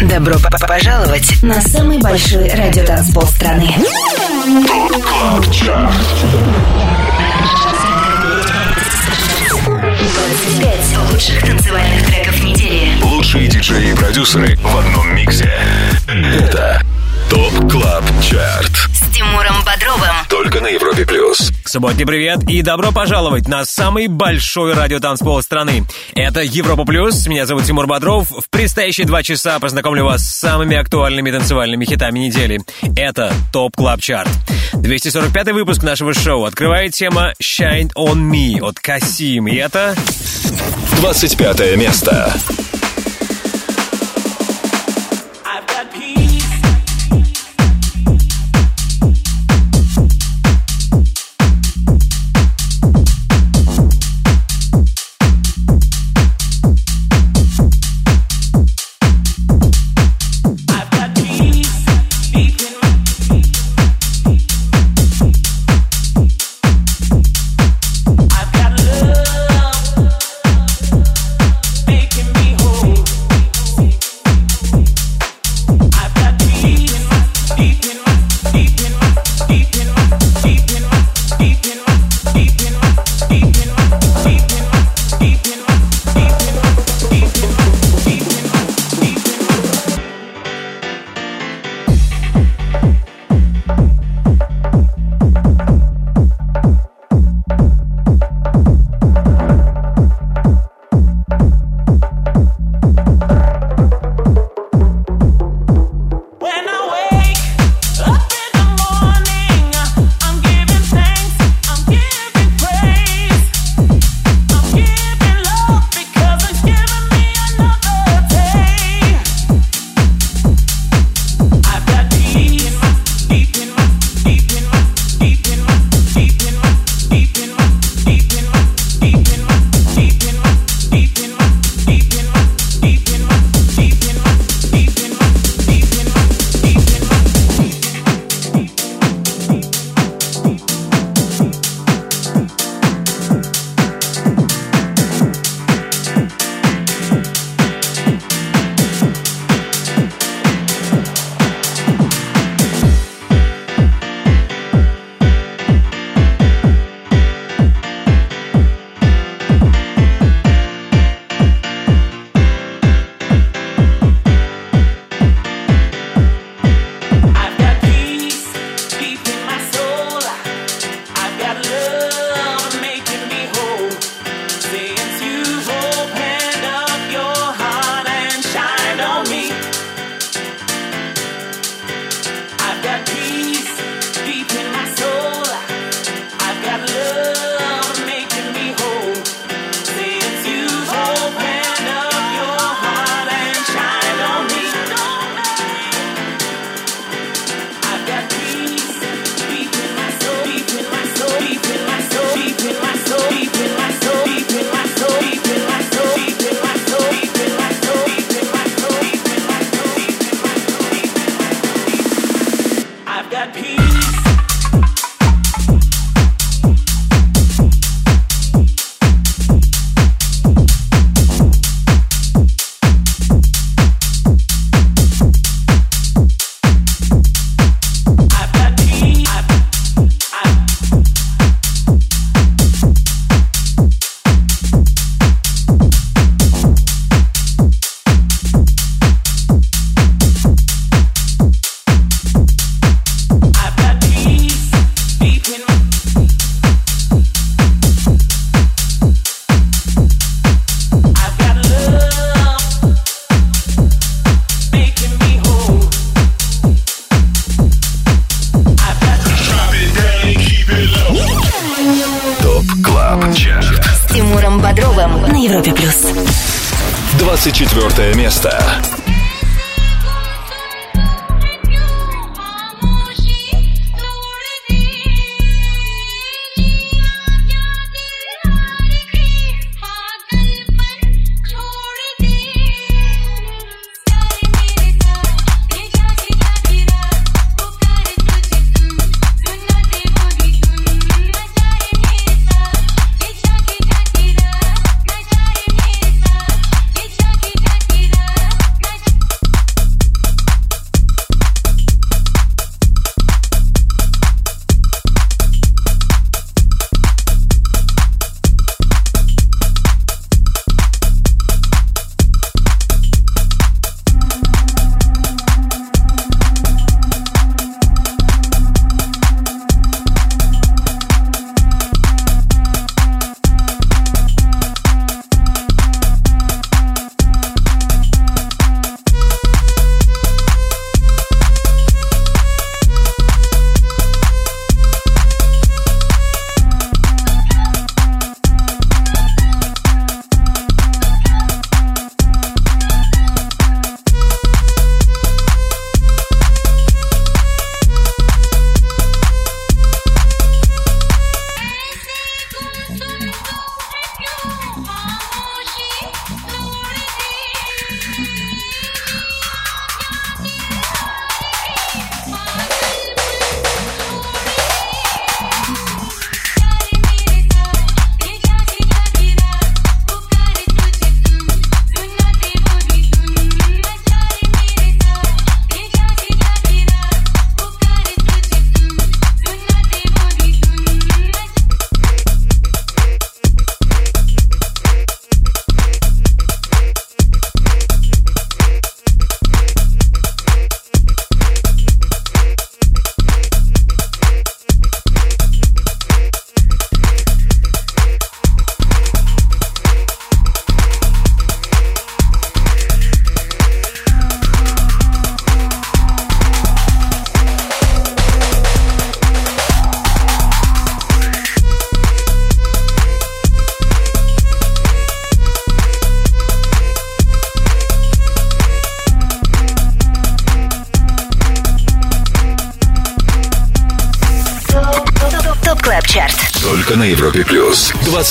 Добро пожаловать на самый большой радиотанцпол страны. Пять лучших танцевальных треков недели. Лучшие диджеи и продюсеры в одном миксе. Это ТОП КЛАБ ЧАРТ. С Тимуром Бодровым. Только на Европе Плюс. Субботний привет и добро пожаловать на самый большой радиотанцпол страны. Это Европа Плюс, меня зовут Тимур Бодров. В предстоящие два часа познакомлю вас с самыми актуальными танцевальными хитами недели. Это Top Club Chart. 245 выпуск нашего шоу открывает тема Shine On Me от Касим. И это... 25 место.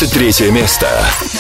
23 место.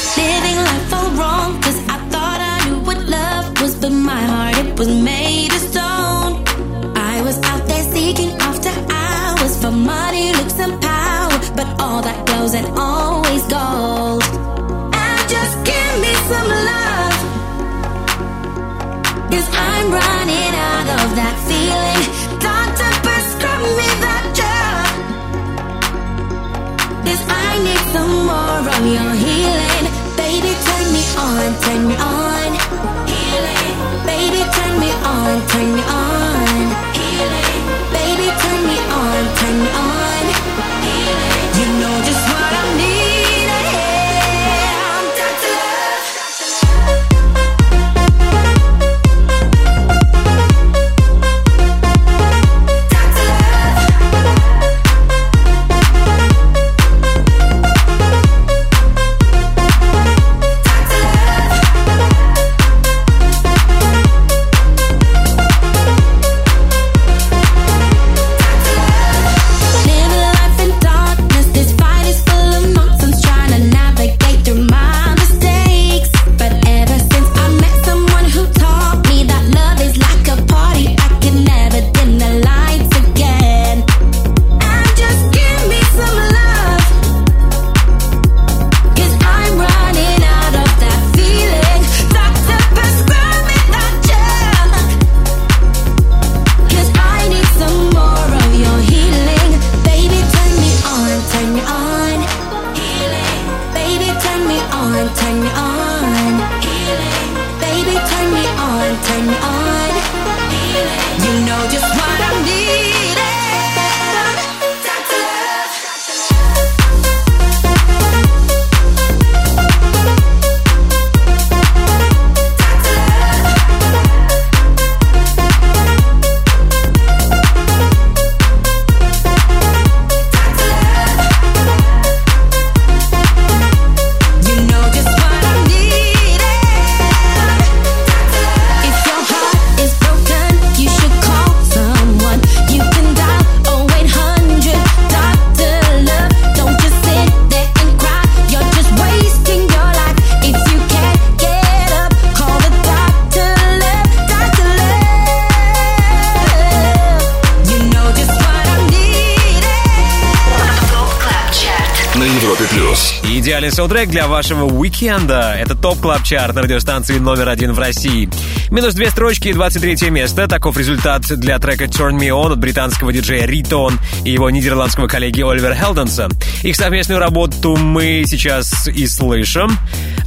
Саундтрек для вашего уикенда. Это топ клаб чарт радиостанции номер один в России. Минус две строчки и 23 место. Таков результат для трека Turn Me On от британского диджея Ритон и его нидерландского коллеги Оливера Хелденса. Их совместную работу мы сейчас и слышим.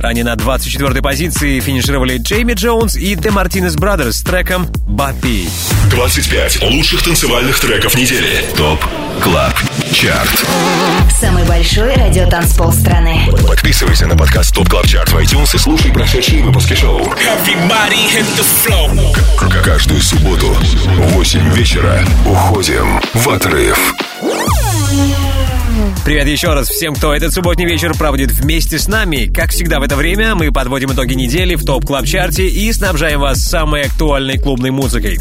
Ранее на 24-й позиции финишировали Джейми Джонс и The Martinez Brothers с треком «Бапи». 25 лучших танцевальных треков недели. ТОП КЛАБ ЧАРТ. Самый большой радиотанцпол страны. Подписывайся на подкаст ТОП КЛАБ ЧАРТ в iTunes и слушай прошедшие выпуски шоу. Everybody hit the floor. К- Каждую субботу в 8 вечера уходим в отрыв. Привет еще раз всем, кто этот субботний вечер проводит вместе с нами. Как всегда в это время мы подводим итоги недели в топ клаб чарте и снабжаем вас самой актуальной клубной музыкой.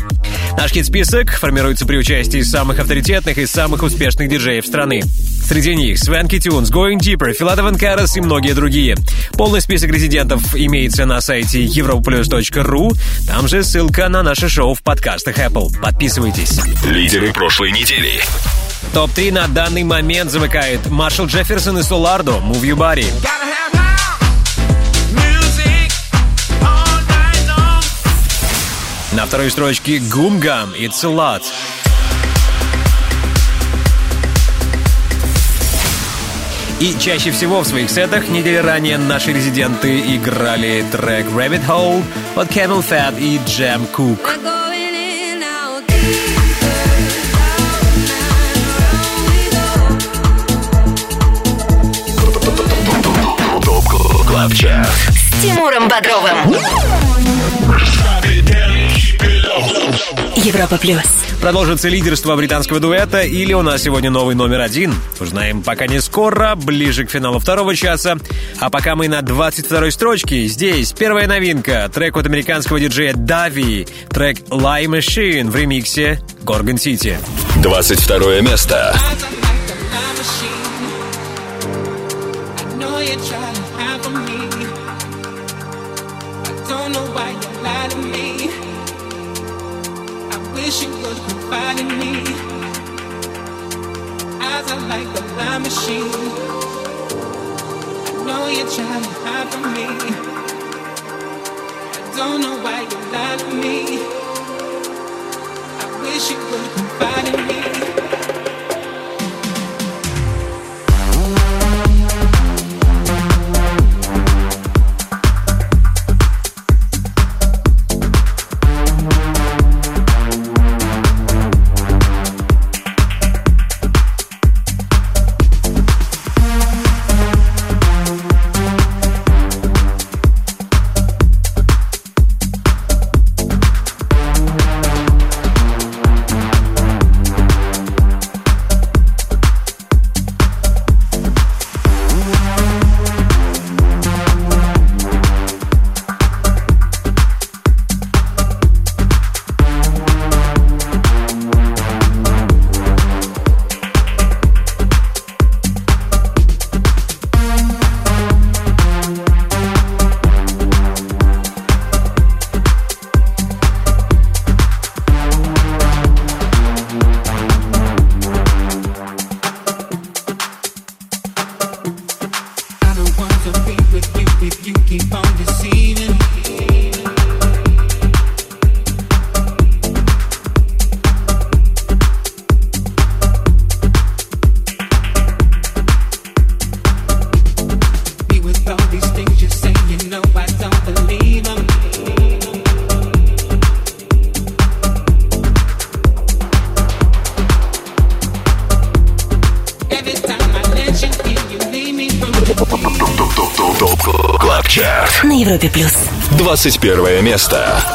Наш хит-список формируется при участии самых авторитетных и самых успешных диджеев страны. Среди них Свенки Тюнс, Going Deeper, Филадов Карас и многие другие. Полный список резидентов имеется на сайте europlus.ru. Там же ссылка на наше шоу в подкастах Apple. Подписывайтесь. Лидеры прошлой недели. Топ-3 на данный момент замыкает Маршал Джефферсон и Солардо «Move Your Body». На второй строчке Гумгам «It's a Lot». И чаще всего в своих сетах недели ранее наши резиденты играли трек Rabbit Hole от Camel Fat и Jam Cook. КЛАБ ЧАРТ. С Тимуром Бодровым. Европа плюс. Продолжится лидерство британского дуэта или у нас сегодня новый номер один? Узнаем пока не скоро, ближе к финалу второго часа. А пока мы на 22-й строчке, здесь первая новинка, трек от американского диджея Дави, трек Lie Machine в ремиксе Gorgon City. 22 место. you try to hide You would confide in me. Eyes are like a lie machine. I know you try to hide from me. I don't know why you lie to me. I wish you would confide in me. 21 место.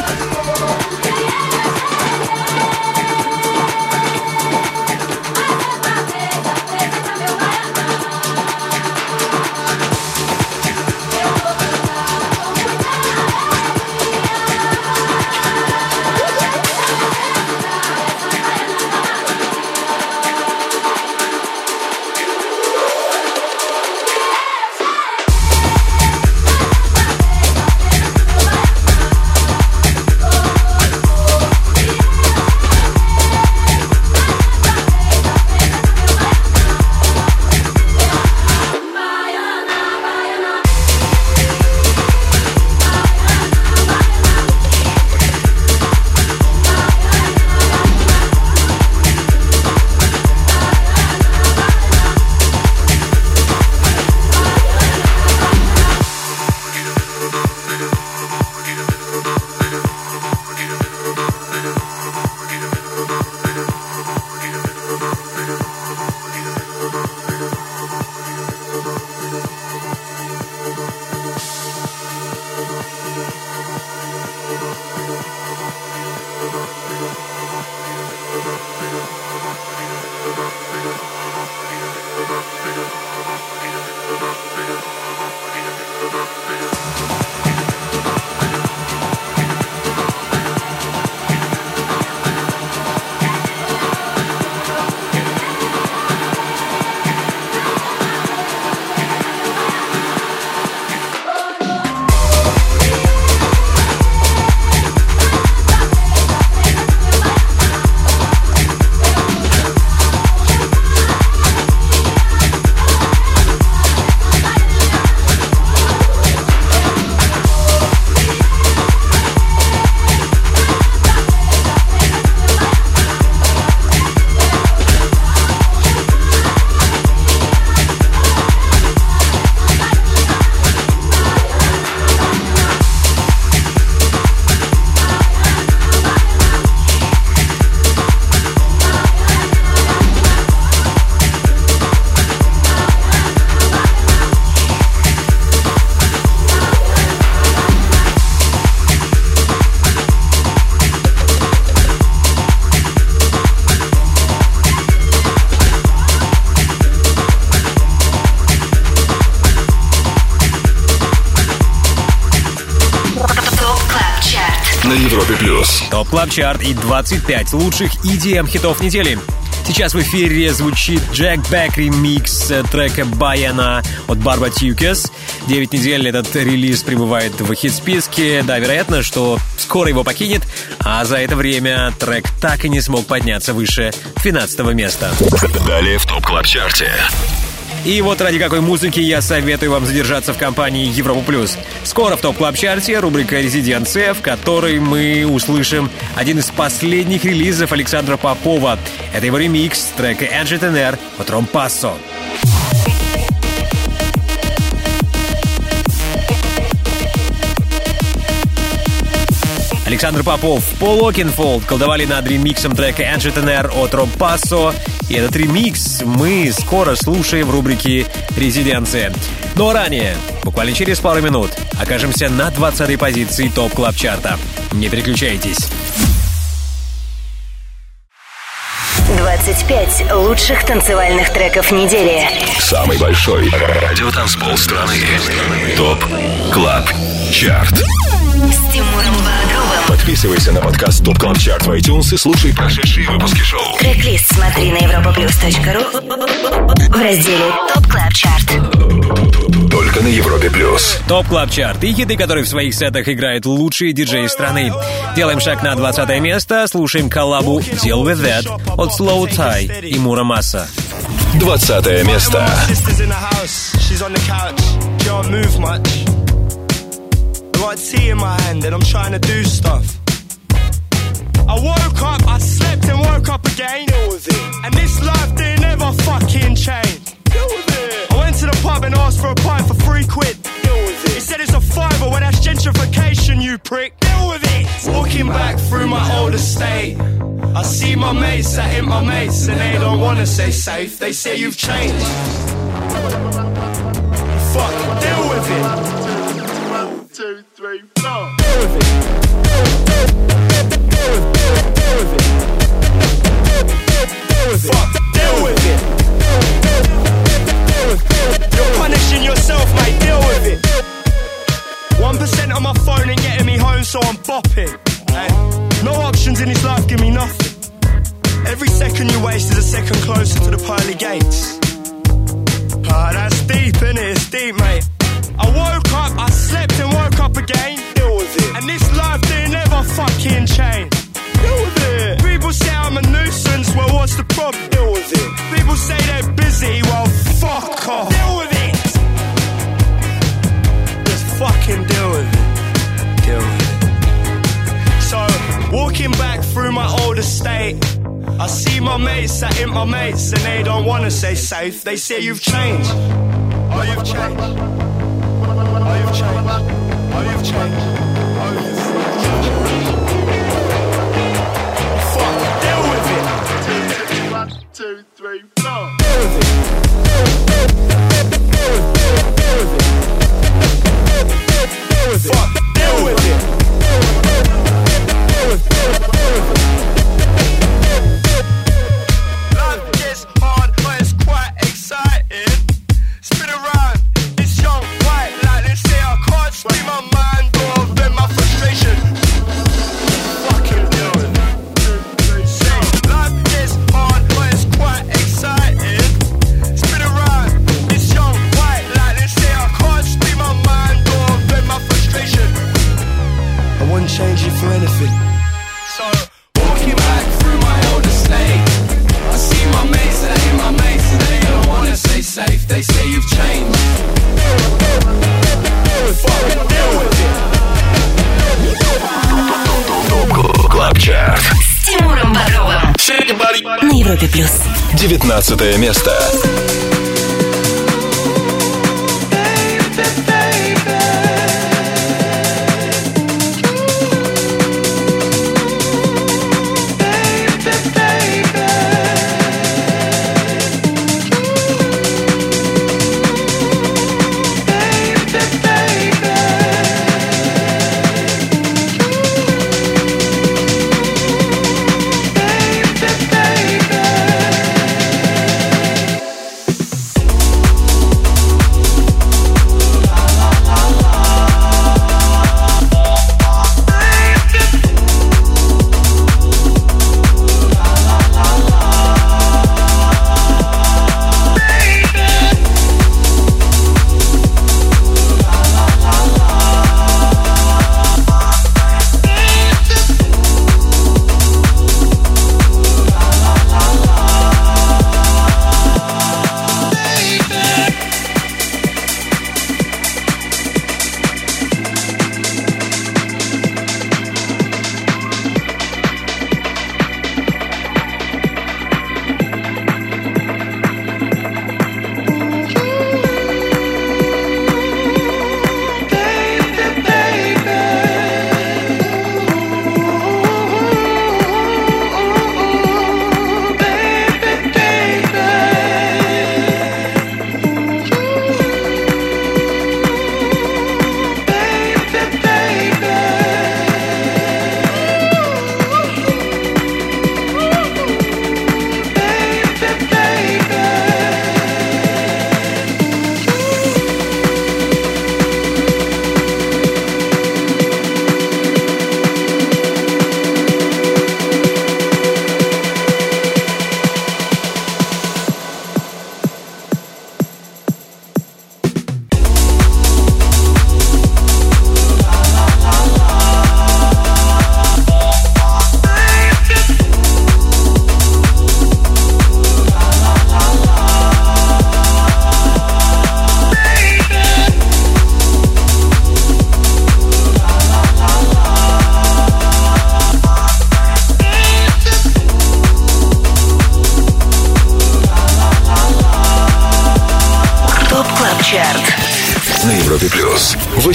Club Chart и 25 лучших EDM хитов недели. Сейчас в эфире звучит Jack Back ремикс э, трека Baianá от Barbatuques. Девять недель этот релиз пребывает в хит-списке. Да, вероятно, что скоро его покинет, а за это время трек так и не смог подняться выше 12 места. Далее в Top Club Chart'е. И вот ради какой музыки я советую вам задержаться в компании Европа Плюс. Скоро в Top Club Chart'е рубрика «Резиденция», в которой мы услышим один из последних релизов Александра Попова. Это его ремикс трека Angetenar от Rompasso. Александр Попов, Пол Окинфолд колдовали над ремиксом трека Angetenar от Rompasso. И этот ремикс мы скоро слушаем в рубрике «Резиденция». Но ранее, буквально через пару минут, окажемся на 20-й позиции Top Club Chart'а. Не переключайтесь. 25 лучших танцевальных треков недели. Самый большой радиотанцпол страны. Top Club Chart. С Тимуром Бодровым. Подписывайся на подкаст Top Club Chart в iTunes и слушай прошедшие выпуски шоу. Трек-лист смотри на europaplus.ru в разделе Top Club Chart. Только на Европе Плюс. Top Club Chart и хиты, которые в своих сетах играют лучшие диджеи страны. Делаем шаг на 20 место, слушаем коллабу Deal Wiv It от slowthai и Mura Masa. 20 место. I woke up, I slept and woke up again. And this life didn't ever fucking change. Deal with it. I went to the pub and asked for a pint for three quid. Deal with it. He said it's a fiver, well that's gentrification, you prick. Deal with it. Walking back through my old estate. I see my mates that ain't my mates and they don't wanna stay safe. They say you've changed. Fuck, deal with it. One, two, three, four. Deal with it. Fuck, deal with it. You're punishing yourself, mate. Deal with it. One percent on my phone ain't getting me home, so I'm bopping. Hey, no options in this life give me nothing. Every second you waste is a second closer to the pearly gates. Ah, that's deep, innit? It's deep, mate. I woke up, I slept and woke up again. Deal with it. And this life didn't ever fucking change. Deal with it. People say I'm a nuisance, well, what's the problem? Deal with it. People say they're busy, well, fuck off. Deal with it. Just fucking deal with it. Deal with it. So, walking back through my old estate. I see my mates that ain't my mates, and they don't wanna say safe. They say you've changed. Oh, you've changed. Oh, you've changed. Oh, you've changed. Oh, you've Fuck, quite exciting. Spin around, it's young, white, like they say I can't speak my mind They say you've changed. Fucking deal with it. Top Club Chart. С Тимуром Бодровым. На Европе Плюс. 19 место.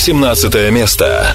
18 место.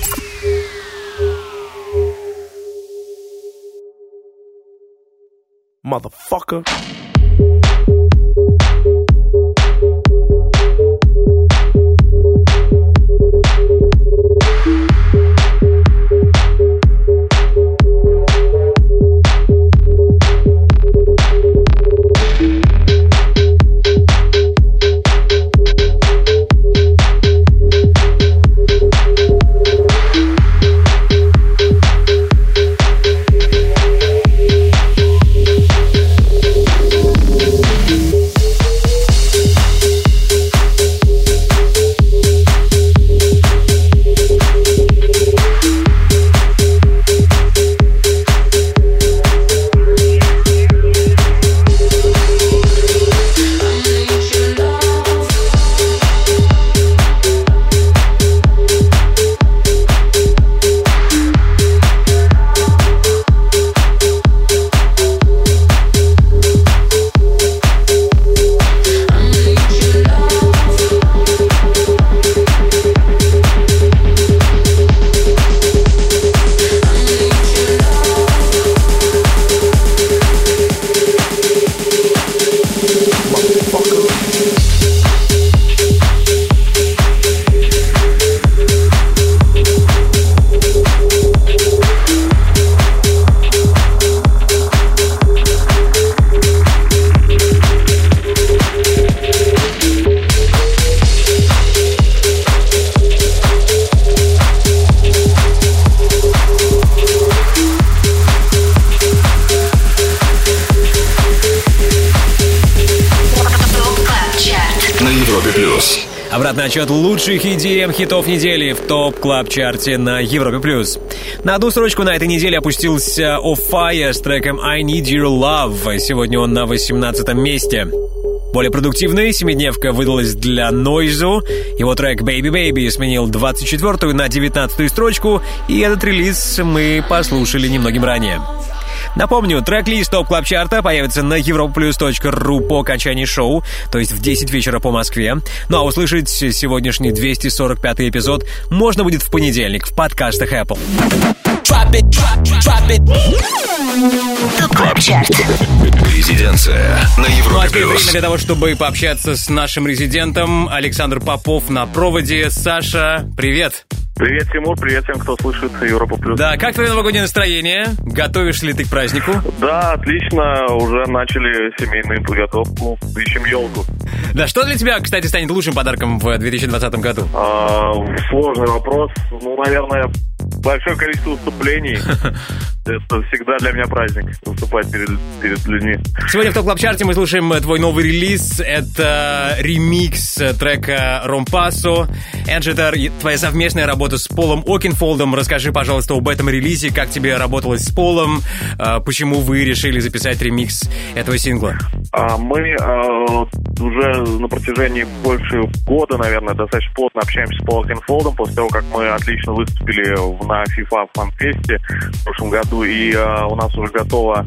Лучших EDM хитов недели в топ клаб чарте на Европе+. плюс. На одну строчку на этой неделе опустился Fire с треком I Need Your Love. Сегодня он на 18 месте. Более продуктивной семидневка выдалась для Нойзу. Его трек Baby Baby сменил 24-ю на 19-ю строчку, и этот релиз мы послушали немногим ранее. Напомню, трек-лист топ клаб чарта появится на europlus.ru по окончании шоу, то есть в 10 вечера по Москве. Ну а услышать сегодняшний 245 эпизод можно будет в понедельник в подкастах Apple. ТОП КЛАБ ЧАРТ. Резиденция на Ну а Европе теперь плюс. время для того, чтобы пообщаться с нашим резидентом Александр Попов на проводе. Саша, привет! Привет, Тимур, привет всем, кто слышит Европу Плюс. Да, как твое новогоднее настроение? Готовишь ли ты к празднику? Да, отлично, уже начали семейную подготовку, ищем елку. Да, что для тебя, кстати, станет лучшим подарком в 2020 году? А, сложный вопрос, ну, наверное, большое количество выступлений. Это всегда для меня праздник, выступать перед, перед людьми. Сегодня в топ клаб чарте мы слушаем э, твой новый релиз. Это ремикс э, трека Ромпасо. Энджитер, твоя совместная работа с Полом Окинфолдом. Расскажи, пожалуйста, об этом релизе, как тебе работалось с Полом, э, почему вы решили записать ремикс этого сингла. А мы а, уже на протяжении больше года, наверное, достаточно плотно общаемся с Полом Фолдом после того, как мы отлично выступили в- на FIFA фанфесте в прошлом году, и а, у нас уже готова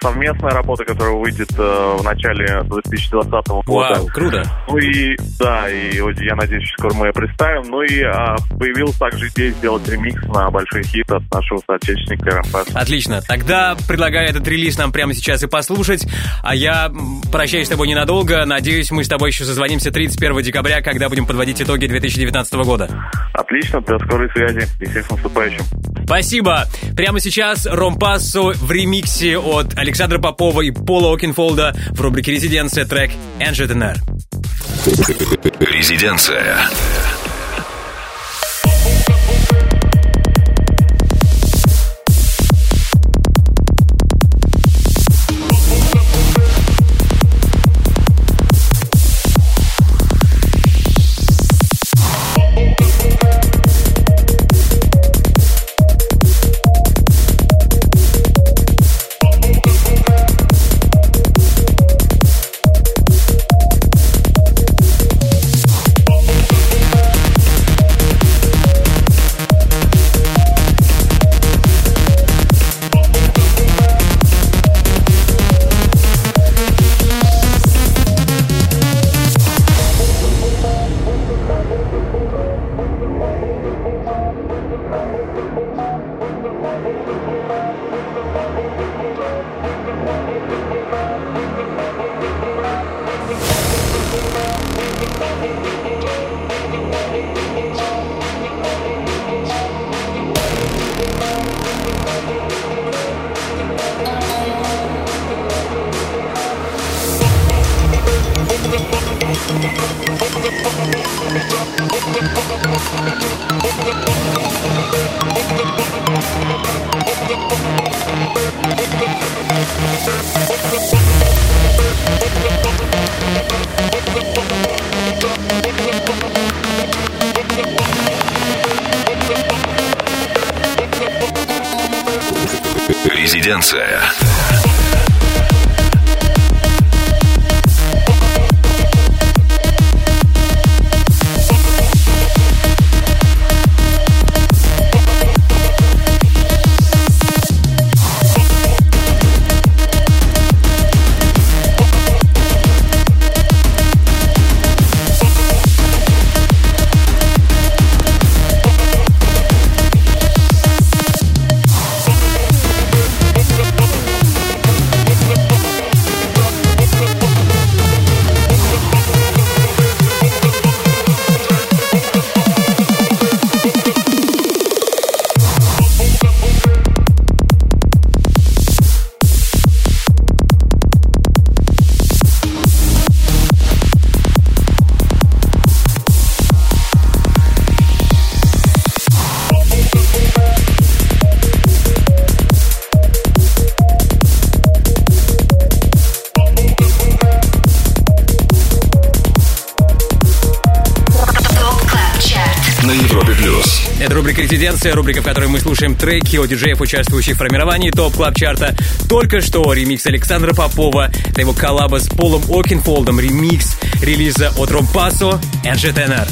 совместная работа, которая выйдет а, в начале 2020 года. Вау, круто. Ну и да, и я надеюсь, что скоро мы ее представим. Ну и а, появилась также идея сделать ремикс на большой хит от нашего соотечественника РМП. Отлично. Тогда предлагаю этот релиз нам прямо сейчас и послушать. А я прощаюсь с тобой ненадолго. Надеюсь, мы с тобой еще созвонимся 31 декабря, когда будем подводить итоги 2019 года. Отлично, до скорой связи и всех наступающим. Спасибо. Прямо сейчас Ромпассо в ремиксе от Александра Попова и Пола Окинфолда в рубрике «Резиденция» трек «Энджетенер». Резиденция. «Резиденция», рубрика, в которой мы слушаем треки от диджеев, участвующих в формировании Top Club Chart'а. Только что ремикс Александра Попова, это его коллаба с Полом Окинфолдом, ремикс релиза от Rompasso, Angetenar.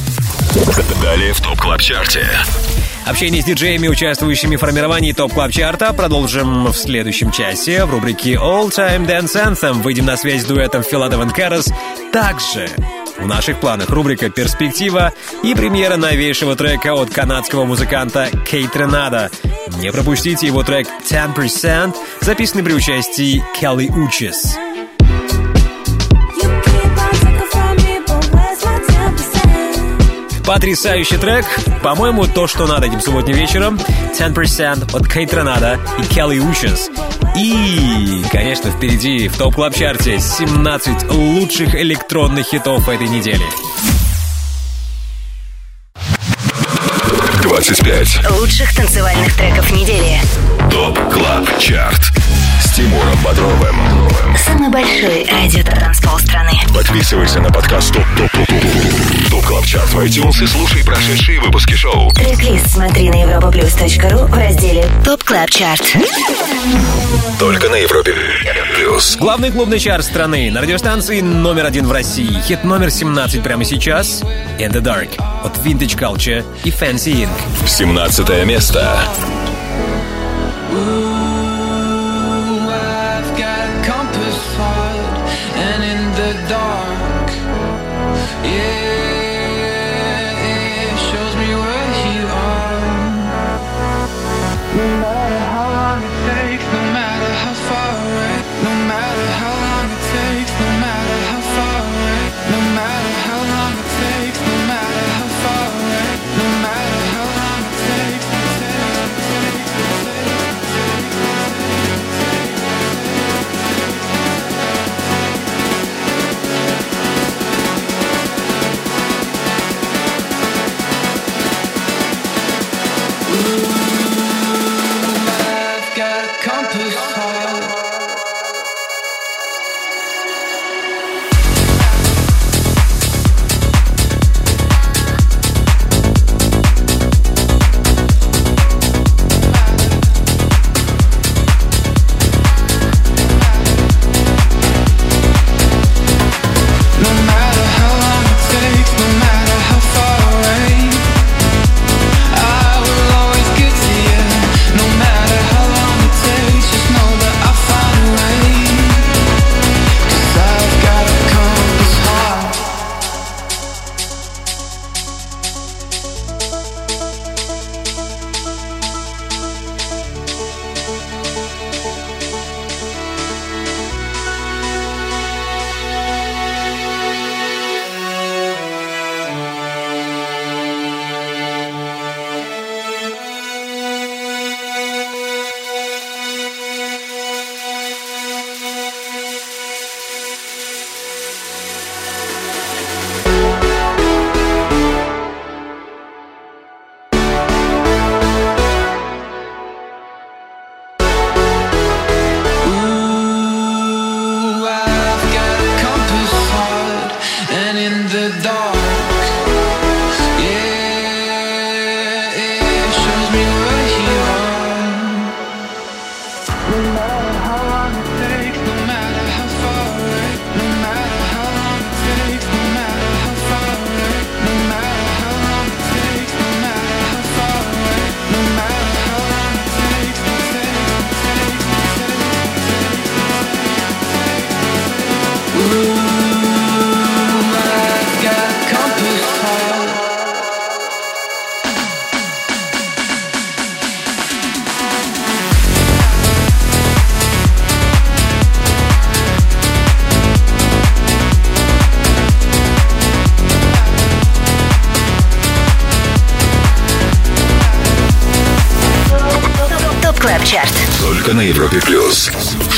Далее в Top Club Chart'е. Общение с диджеями, участвующими в формировании Top Club Chart'а, продолжим в следующем часе в рубрике All Time Dance Anthem. Выйдем на связь с дуэтом Филадов и Карас. Также в наших планах рубрика «Перспектива» и премьера новейшего трека от канадского музыканта Кейт Ренада. Не пропустите его трек «10%», записанный при участии Келли Учис. You keep on taking from me, but where's my 10%? Потрясающий трек. По-моему, то, что надо этим субботним вечером. 10% от Кейт Ренада и Келли Учис. И, конечно, впереди в топ клаб чарте 17 лучших электронных хитов этой недели. 25. Лучших танцевальных треков недели. Top Club Chart. С Тимуром Бодровым. Самый большой радиотанцпол страны. Подписывайся на подкаст Top Top Top Top Top Club Chart в iTunes и слушай прошедшие выпуски шоу. Трек-лист смотри на europaplus.ru в разделе Top Club Chart. Только на Европе плюс. Главный клубный чарт страны на радиостанции номер один в России. Хит номер 17 прямо сейчас. In the Dark от Vintage Culture и Fancy Inc. 17 место. Ooh,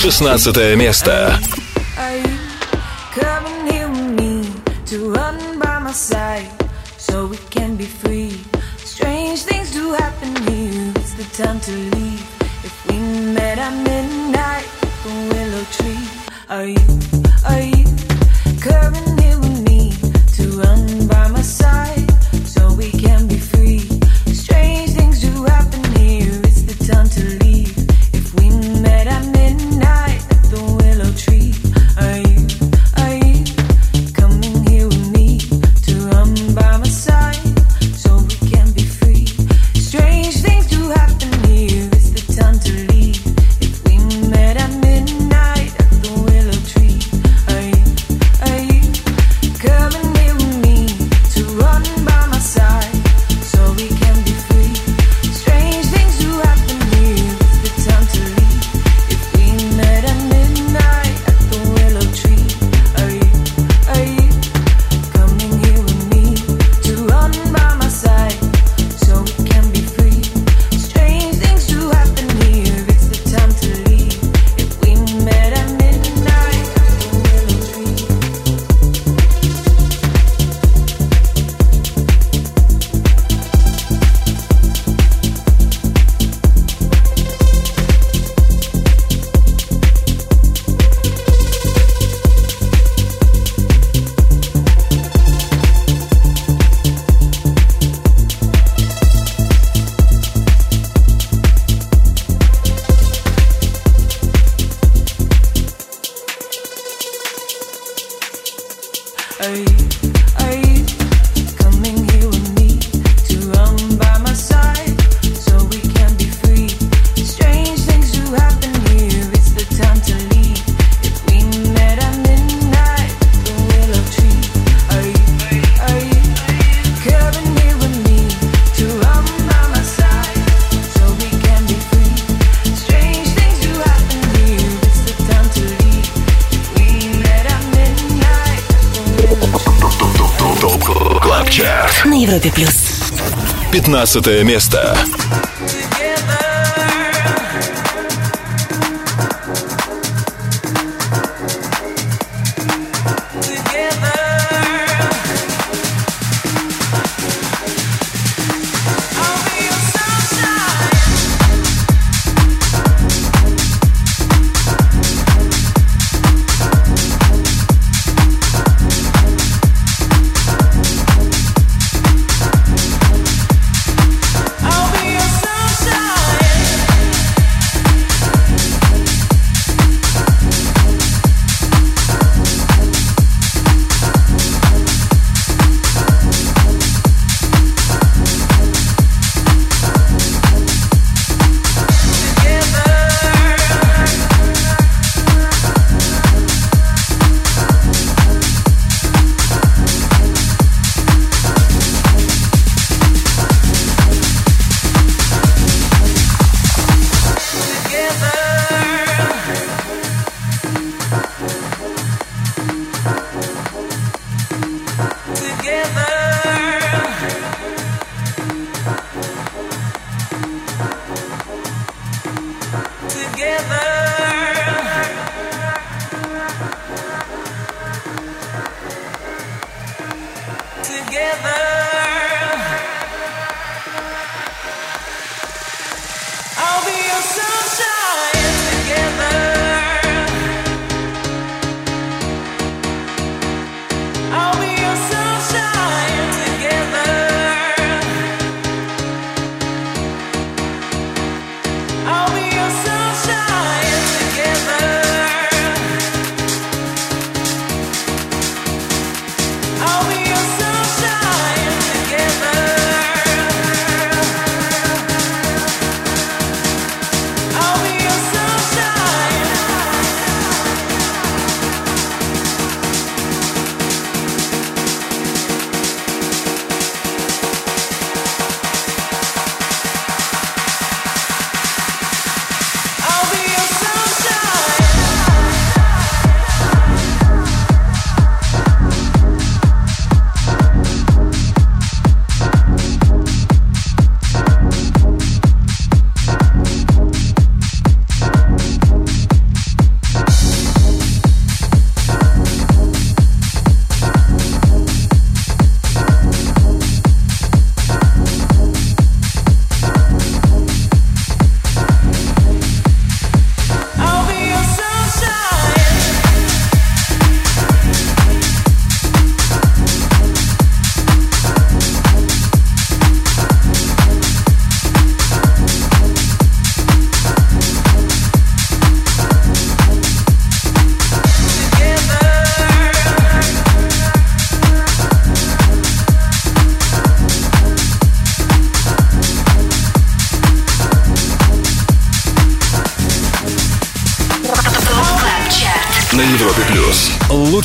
16 место. 15 место.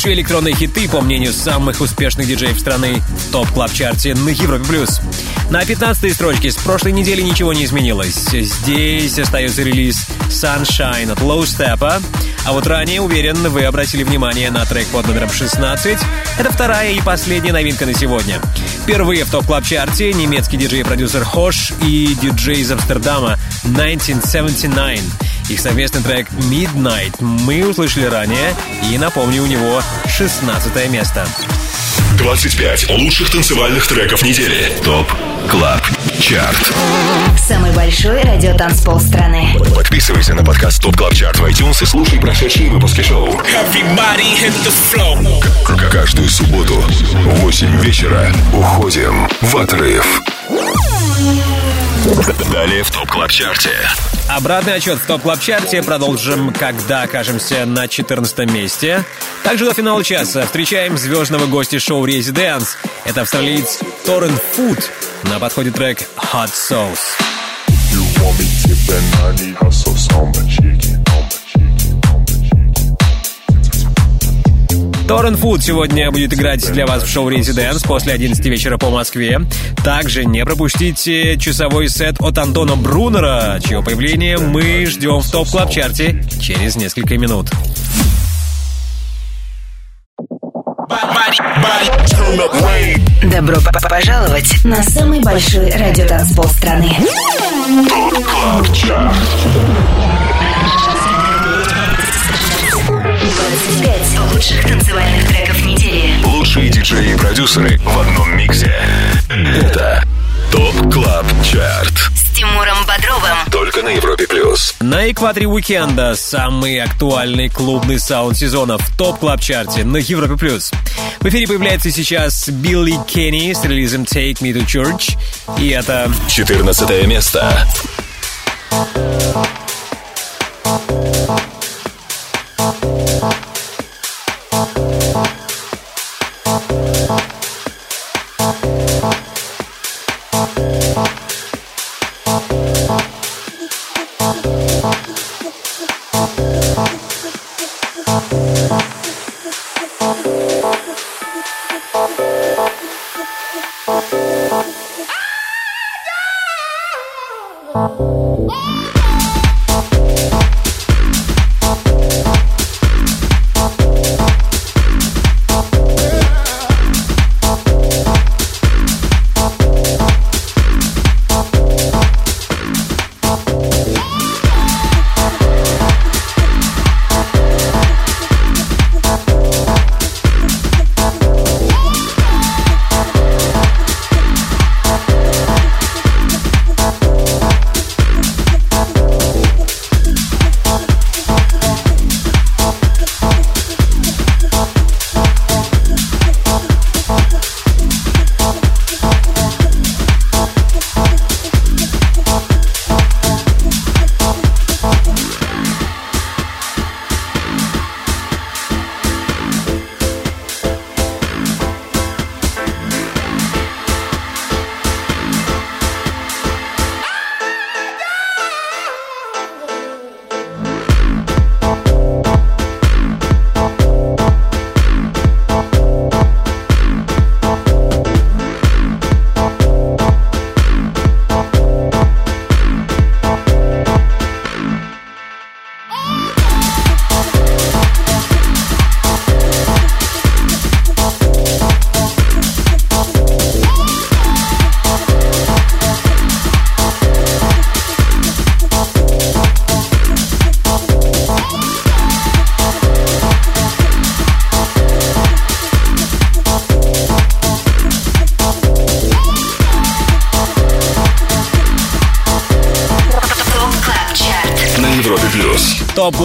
Лучшие электронные хиты, по мнению самых успешных диджеев страны, в топ клаб чарте на Европе плюс. На 15 строчке с прошлой недели ничего не изменилось. Здесь остается релиз Sunshine от Low Steppa. А вот ранее, уверен, вы обратили внимание на трек под номером 16. Это вторая и последняя новинка на сегодня. Впервые в топ клаб чарте немецкий диджей-продюсер Хош и диджей из Амстердама 1979. Их совместный трек Midnight мы услышали ранее, и напомню, у него 16 место. 25 лучших танцевальных треков недели. ТОП КЛАБ ЧАРТ. Самый большой радиотанцпол страны. Подписывайся на подкаст ТОП КЛАБ ЧАРТ в iTunes и слушай прошедшие выпуски шоу. Everybody hit the floor. К- Каждую субботу в 8 вечера уходим в отрыв. Далее в ТОП КЛАБ ЧАРТе. Обратный отчет в топ клаб чарте продолжим, когда окажемся на 14 месте. Также до финала часа встречаем звездного гостя шоу Residents. Это австралиец Торрен Фуд. На подходе трек Hot Sauce. Торрен Фуд сегодня будет играть для вас в шоу Residents после 11 вечера по Москве. Также не пропустите часовой сет от Антона Брунера, чье появление мы ждем в топ клаб чарте через несколько минут. Добро пожаловать на самый большой радиотанцпол страны. КЛАБ ЧАРТ. 25 лучших танцевальных треков недели. Лучшие диджеи и продюсеры в одном миксе. Это Top Club Chart. С Тимуром Бодровым. Только на Европе плюс. На экваторе уикенда самый актуальный клубный саунд сезона в Top Club Chart'е на Европе плюс. В эфире появляется сейчас Billy Kenny с релизом Take Me to Church. И это 14 место. ТОП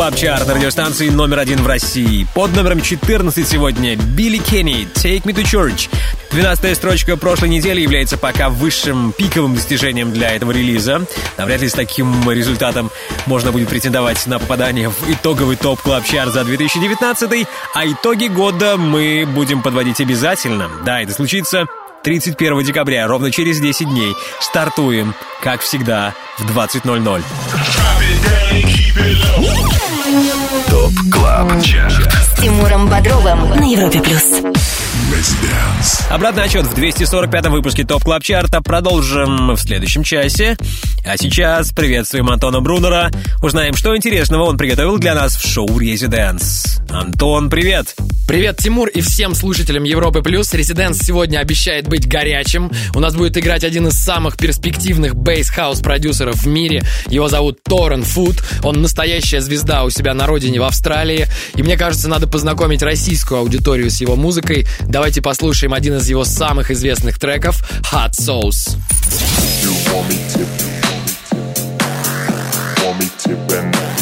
топ клаб чарт радиостанции номер один в России. Под номером 14 сегодня Билли Кенни Take Me to Church. 12 строчка прошлой недели является пока высшим пиковым достижением для этого релиза. Навряд ли с таким результатом можно будет претендовать на попадание в итоговый топ клаб чарт за 2019, а итоги года мы будем подводить обязательно. Да, это случится 31 декабря, ровно через 10 дней. Стартуем, как всегда, в 20.00. Top Club Chart. С Тимуром Бодровым на Европе Плюс. Обратный отсчет в 245-м выпуске Top Club Chart'а продолжим в следующем часе. А сейчас приветствуем Антона Брунера. Узнаем, что интересного он приготовил для нас в шоу «Residence». Антон, привет! Привет, Тимур, и всем слушателям Европы Плюс. Residence сегодня обещает быть горячим. У нас будет играть один из самых перспективных bass house -продюсеров в мире. Его зовут Торрен Фуд. Он настоящая звезда у себя на родине в Австралии. И мне кажется, надо познакомить российскую аудиторию с его музыкой. Давайте послушаем один из его самых известных треков «Hot Sauce». You want me to, want me to bend.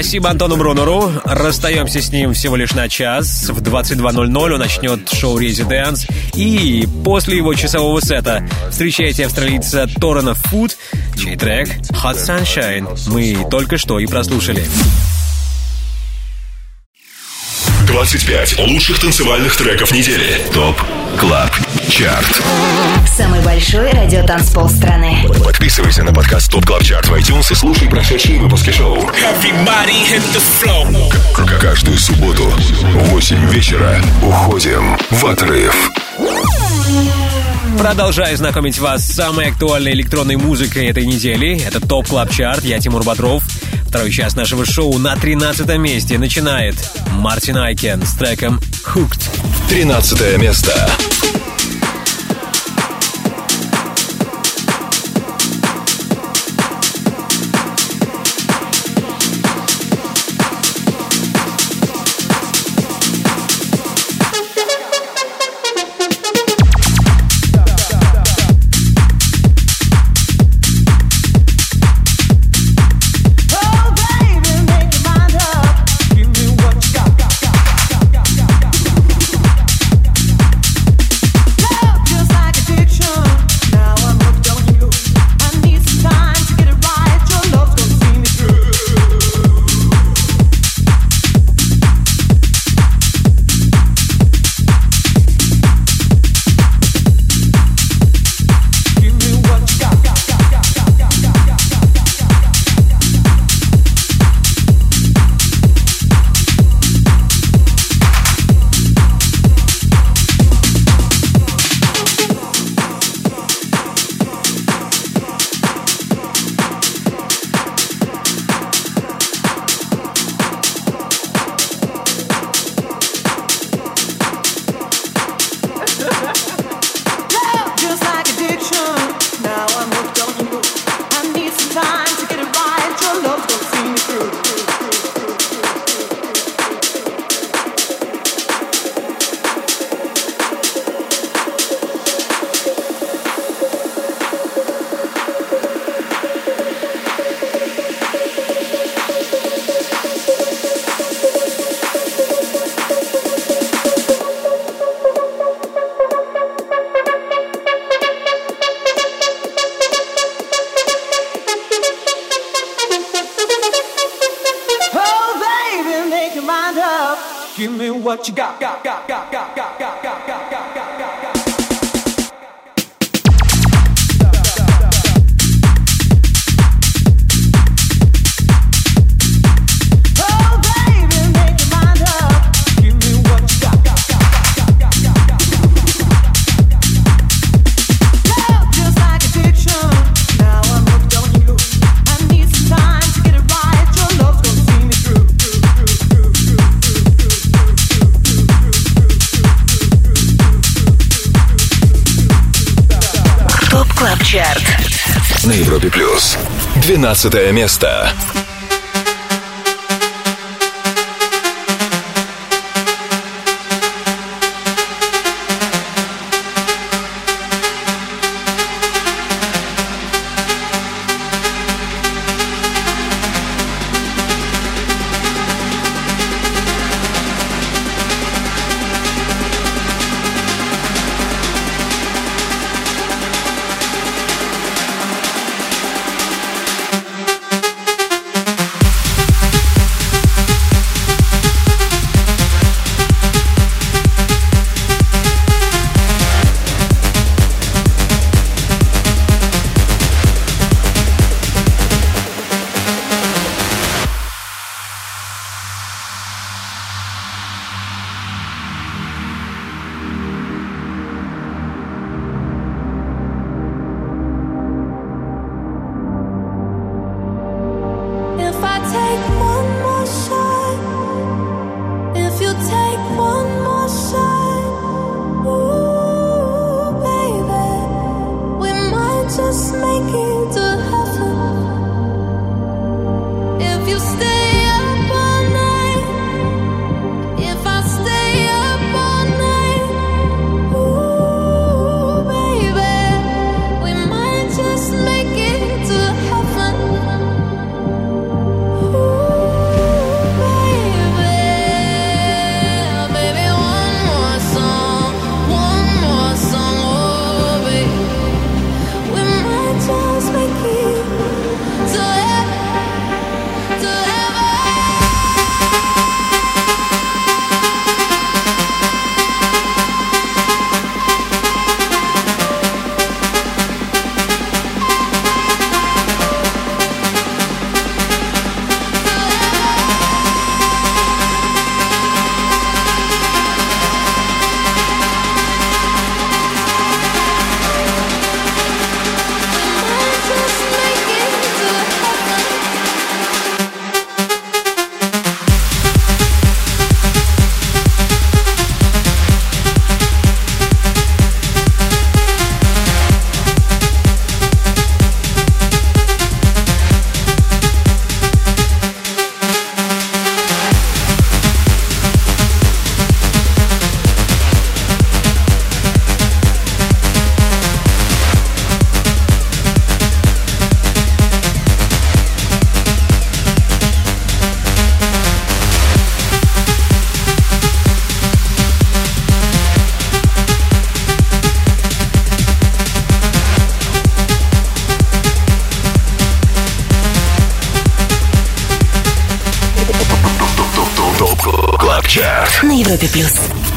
Спасибо Антону Брунеру. Расстаемся с ним всего лишь на час. В 22.00 он начнет шоу «Резиденс». И после его часового сета встречайте австралийца Торрена Фуд, чей трек «Hot Sunshine» мы только что и прослушали. 25 лучших танцевальных треков недели. ТОП КЛАБ ЧАРТ Самый большой радиотанцпол страны. Подписывайся на подкаст Top Club Chart в iTunes и слушай прошедшие выпуски шоу. Everybody hit the floor. К- Каждую субботу в 8 вечера уходим в отрыв. Продолжаю знакомить вас с самой актуальной электронной музыкой этой недели. Это Top Club Chart. Я Тимур Бодров. Второй час нашего шоу на 13 месте начинает Martin Ikin с треком «Hooked». 13 место. 12 место.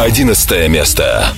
11 место.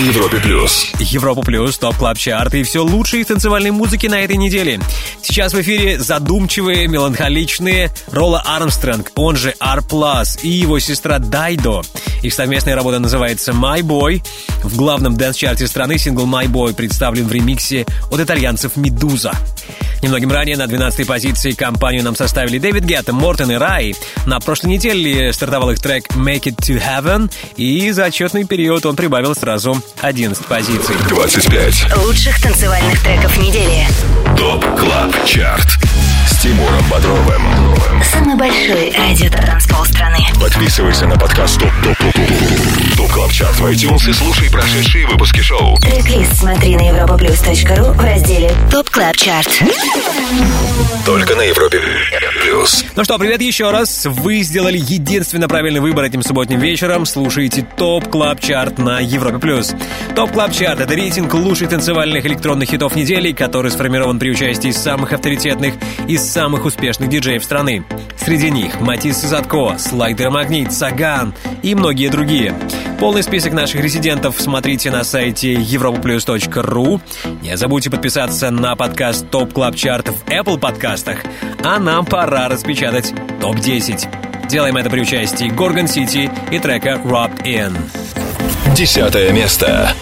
Европе плюс. Европа плюс, топ клаб чарт и все лучшее из танцевальной музыки на этой неделе. Сейчас в эфире задумчивые, меланхоличные Ролло Армстронг, он же R+, и его сестра Dido. Их совместная работа называется My Boy. В главном дэнс-чарте страны сингл My Boy представлен в ремиксе от итальянцев Медуза. Немногим ранее на 12-й позиции компанию нам составили Дэвид Гетта, Мортен и Raye. На прошлой неделе стартовал их трек Make It To Heaven, и за отчетный период он прибавил сразу 11 позиций. 25. Лучших танцевальных треков недели. ТОП КЛАБ ЧАРТ Тимуром Бодровым. Самый большой радио-транспол страны. Подписывайся на подкаст ТОП ТОП ТОП ТОП ТОП КЛАБ ЧАРТ в iTunes и слушай прошедшие выпуски шоу. Трек-лист смотри на europaplus.ru в разделе ТОП Клаб Чарт. Только на Европе плюс. Ну что, привет еще раз. Вы сделали единственно правильный выбор этим субботним вечером. Слушаете ТОП Клаб Чарт на Европе+. плюс. ТОП Клаб Чарт — это рейтинг лучших танцевальных электронных хитов недели, который сформирован при участии самых авторитетных и самых успешных диджеев страны. Среди них Matisse & Sadko, Slider & Magnit, Саган и многие другие. Полный список наших резидентов смотрите на сайте europaplus.ru. Не забудьте подписаться на подкаст ТОП Клаб Чарт в Apple подкастах. А нам пора распечатать ТОП-10. Делаем это при участии Gorgon City и трека Roped In. Десятое место.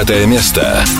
Девятое место.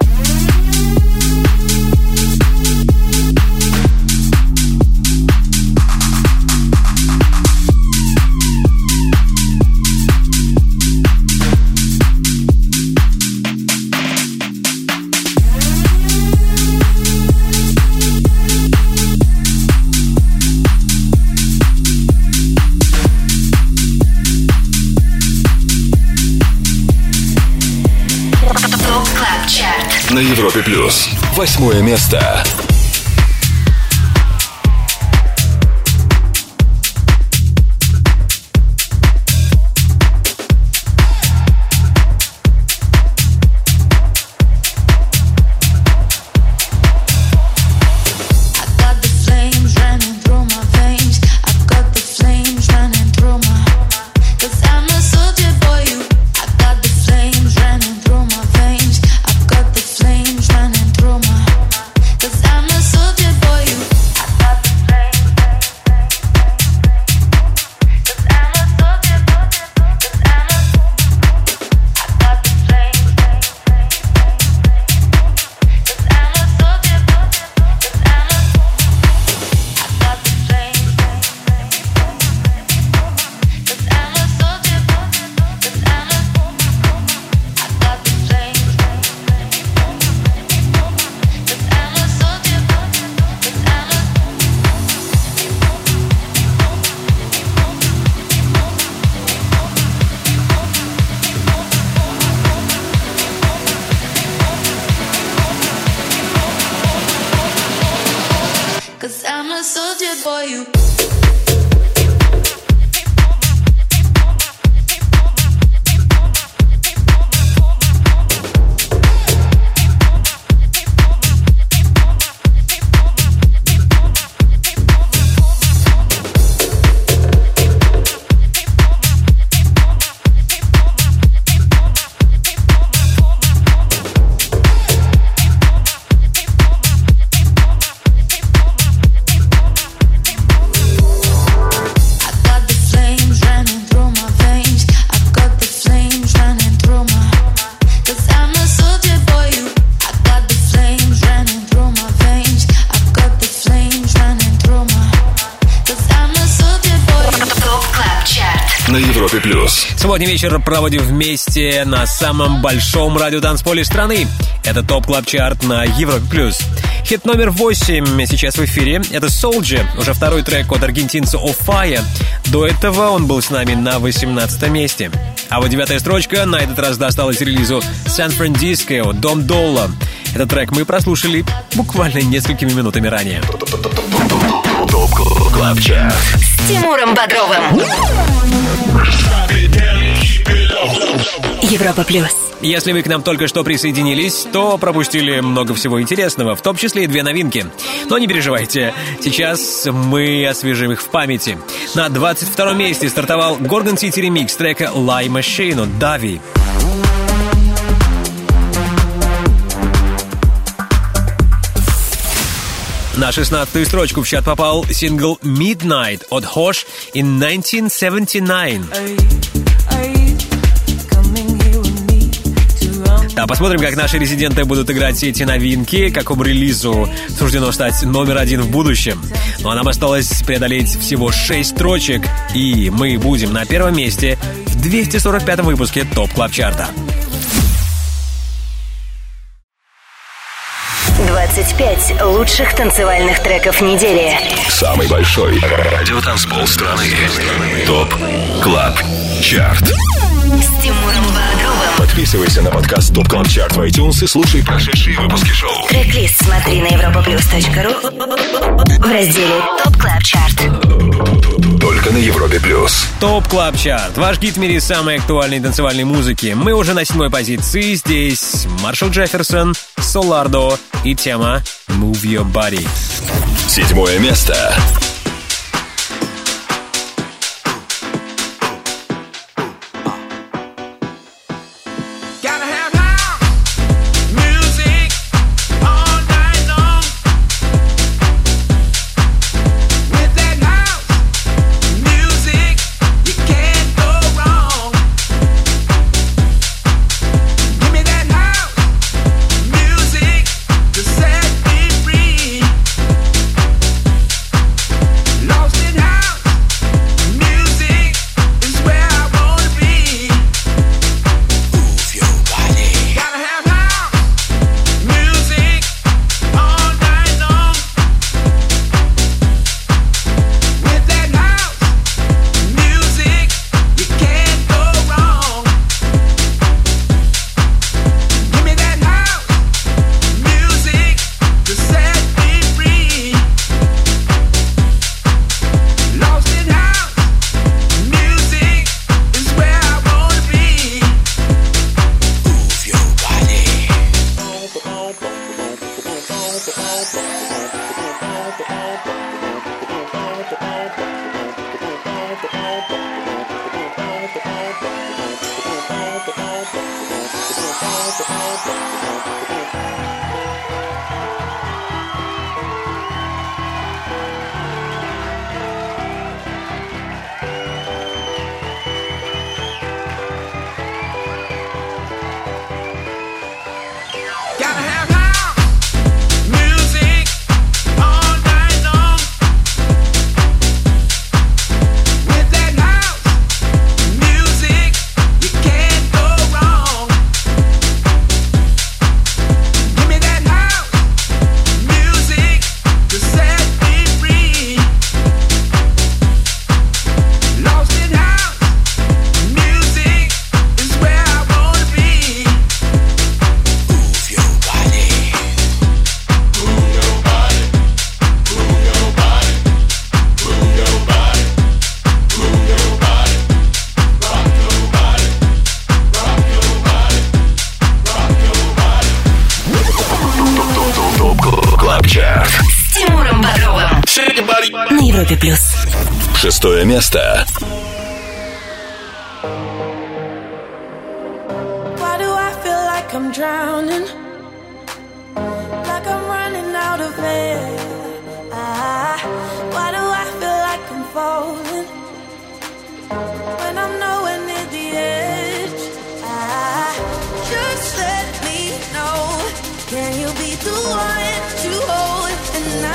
Европе плюс. Восьмое место. Субботний вечер проводим вместе на самом большом радиотанцполе страны. Это ТОП Клаб Чарт на Европе+. плюс. Хит номер 8 сейчас в эфире. Это Soldier, уже второй трек от аргентинца Offaiah. До этого он был с нами на 18 месте. А вот девятая строчка на этот раз досталась релизу San Frandisco, Dom Dolla. Этот трек мы прослушали буквально несколькими минутами ранее. Тимуром Бодровым Европа Плюс Если вы к нам только что присоединились, то пропустили много всего интересного, в том числе и две новинки. Но не переживайте, сейчас мы освежим их в памяти. На 22 месте стартовал Gorgon City ремикс трека «Lie Machine» от Дави. На 16 строчку в чарт попал сингл «Midnight» от Hosh in 1979. Посмотрим, как наши резиденты будут играть все эти новинки, какому релизу суждено стать номер один в будущем. Ну а нам осталось преодолеть всего 6 строчек, и мы будем на первом месте в 245 выпуске ТОП Клаб Чарта. 25 лучших танцевальных треков недели Самый большой радиотанцпол страны. ТОП КЛАБ ЧАРТ. С Тимуром Бодровым Подписывайся на подкаст ТОП КЛАБ ЧАРТ в iTunes и слушай прошедшие выпуски шоу. Трек-лист смотри на europaplus.ru В разделе ТОП КЛАБ ЧАРТ Только на Европе плюс. ТОП Клаб Чарт. Ваш гид в мире самой актуальной танцевальной музыки. Мы уже на седьмой позиции. Здесь Маршал Джефферсон, Солардо и тема Move Your Body. Седьмое место.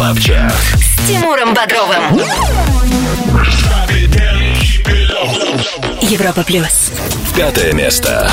Клабчарт с Тимуром Бодровым. Европа плюс. Пятое место.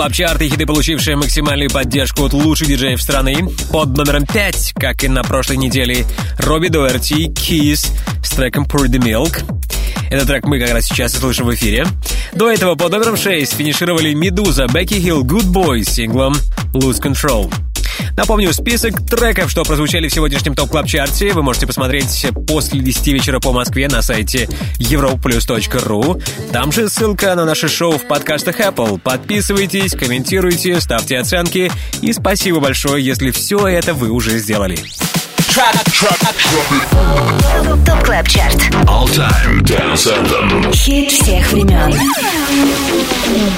Плюс. Топ Клаб Чарт и хиты, получившие максимальную поддержку от лучших диджеев страны. Под номером 5, как и на прошлой неделе, Robbie Doherty, Keees с треком Pour the Milk. Этот трек мы как раз сейчас и слышим в эфире. До этого под номером 6 финишировали Медуза, Бекки Хилл, Goodboys с синглом Lose Control. Напомню, список треков, что прозвучали в сегодняшнем ТОП Клаб Чарте, вы можете посмотреть после 10 вечера по Москве на сайте europlus.ru. Там же ссылка на наше шоу в подкастах Apple. Подписывайтесь, комментируйте, ставьте оценки. И спасибо большое, если все это вы уже сделали. ТОП КЛАБ ЧАРТ. All Time Dance Anthem. Хит всех времен.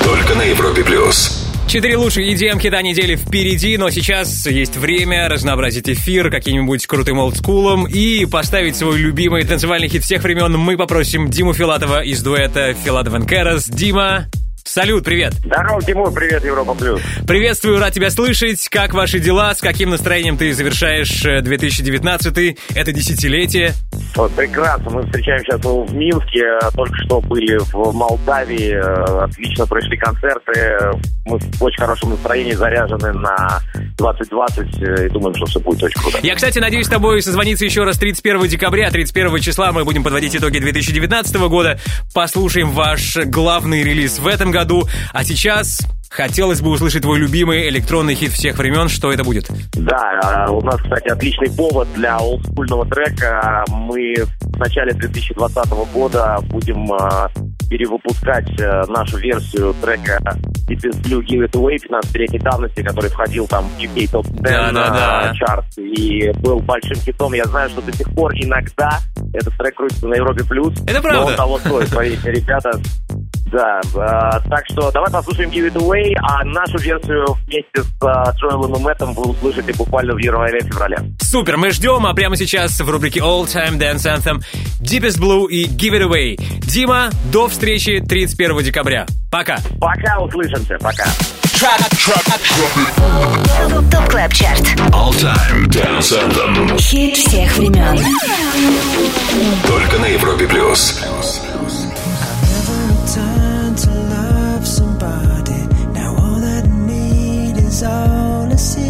Только на Европе плюс. Четыре лучших EDM хита недели впереди, но сейчас есть время разнообразить эфир каким-нибудь крутым олдскулом и поставить свой любимый танцевальный хит всех времен. Мы попросим Диму Филатова из дуэта Филатов Кэрос. Дима, Салют, привет. Здорово, Тимур, привет, Европа Плюс. Приветствую, рад тебя слышать. Как ваши дела? С каким настроением ты завершаешь э, 2019 это десятилетие? Вот, прекрасно, мы встречаемся сейчас в Минске, только что были в Молдавии, э, отлично прошли концерты, мы в очень хорошем настроении заряжены на 2020 э, и думаем, что все будет очень круто. Я, кстати, надеюсь с тобой созвониться еще раз 31 декабря. 31 числа мы будем подводить итоги 2019 года. Послушаем ваш главный релиз в этом году. А сейчас хотелось бы услышать твой любимый электронный хит всех времен. Что это будет? Да, э, у нас, кстати, отличный повод для олдскульного трека. Мы в начале 2020 года будем э, перевыпускать э, нашу версию трека Deep is Blue Give It Away 15-летней давности, который входил там в UK Top 10 Да-да-да. э, чарт и был большим хитом. Я знаю, что до сих пор иногда этот трек крутится на Европе Плюс. Это правда. Но он того стоит, ребята. Да, э, так что давай послушаем Give It Away, а нашу версию вместе с э, Джоэлом и Мэттом вы услышите буквально в январе-феврале. Супер, мы ждем, а прямо сейчас в рубрике All Time Dance Anthem Deepest Blue и Give It Away. Дима, до встречи 31 декабря. Пока. Пока услышимся, пока. ТОП КЛАБ ЧАРТ. All Time Dance Anthem. Хит всех времен. Только на Европе плюс. soul to see.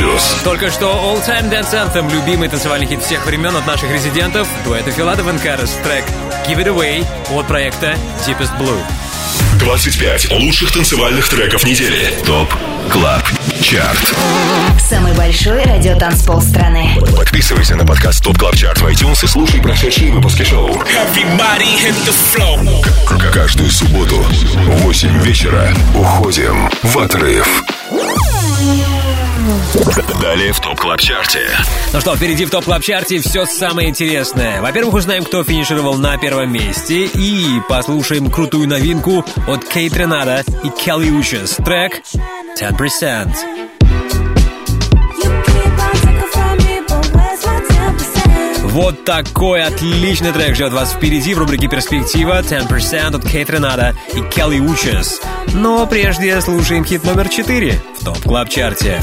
Плюс. Только что All Time Dance Anthem, любимый танцевальный хит всех времен от наших резидентов, дуэта Филатов и Карас, трек Give It Away от проекта Deepest Blue. 25 лучших танцевальных треков недели. ТОП КЛАБ ЧАРТ. Самый большой радиотанцпол страны. Подписывайся на подкаст ТОП КЛАБ ЧАРТ в iTunes и слушай прошедшие выпуски шоу. Каждую субботу в 8 вечера уходим в отрыв. Далее в ТОП КЛАБ ЧАРТе. Ну что, впереди в топ клаб чарте все самое интересное. Во-первых, узнаем, кто финишировал на первом месте, и послушаем крутую новинку от Кейт Ренада и Келли Учес. Трек 10%. Вот такой отличный трек ждет вас впереди в рубрике «Перспектива» 10% от Кейт Ренада и Келли Учес. Но прежде слушаем хит номер 4 в топ клаб чарте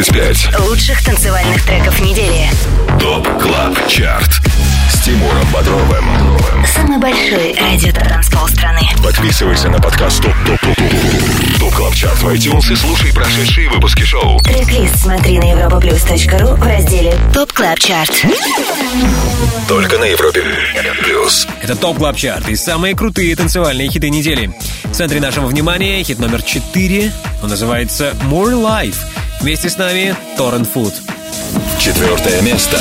25 Лучших танцевальных треков недели. ТОП КЛАБ ЧАРТ с Тимуром Бодровым. Самый большой радиотанцпол страны. Подписывайся на подкаст ТОП ТОП ТОП ТОП ТОП КЛАБ ЧАРТ в iTunes и слушай прошедшие выпуски шоу. Трек-лист смотри на europaplus.ru в разделе ТОП Клаб Чарт. Только на Европе плюс. Это ТОП Клаб Чарт и самые крутые танцевальные хиты недели. В центре нашего внимания хит номер 4. Он называется More Life. Вместе с нами Torren Foot. Четвертое место.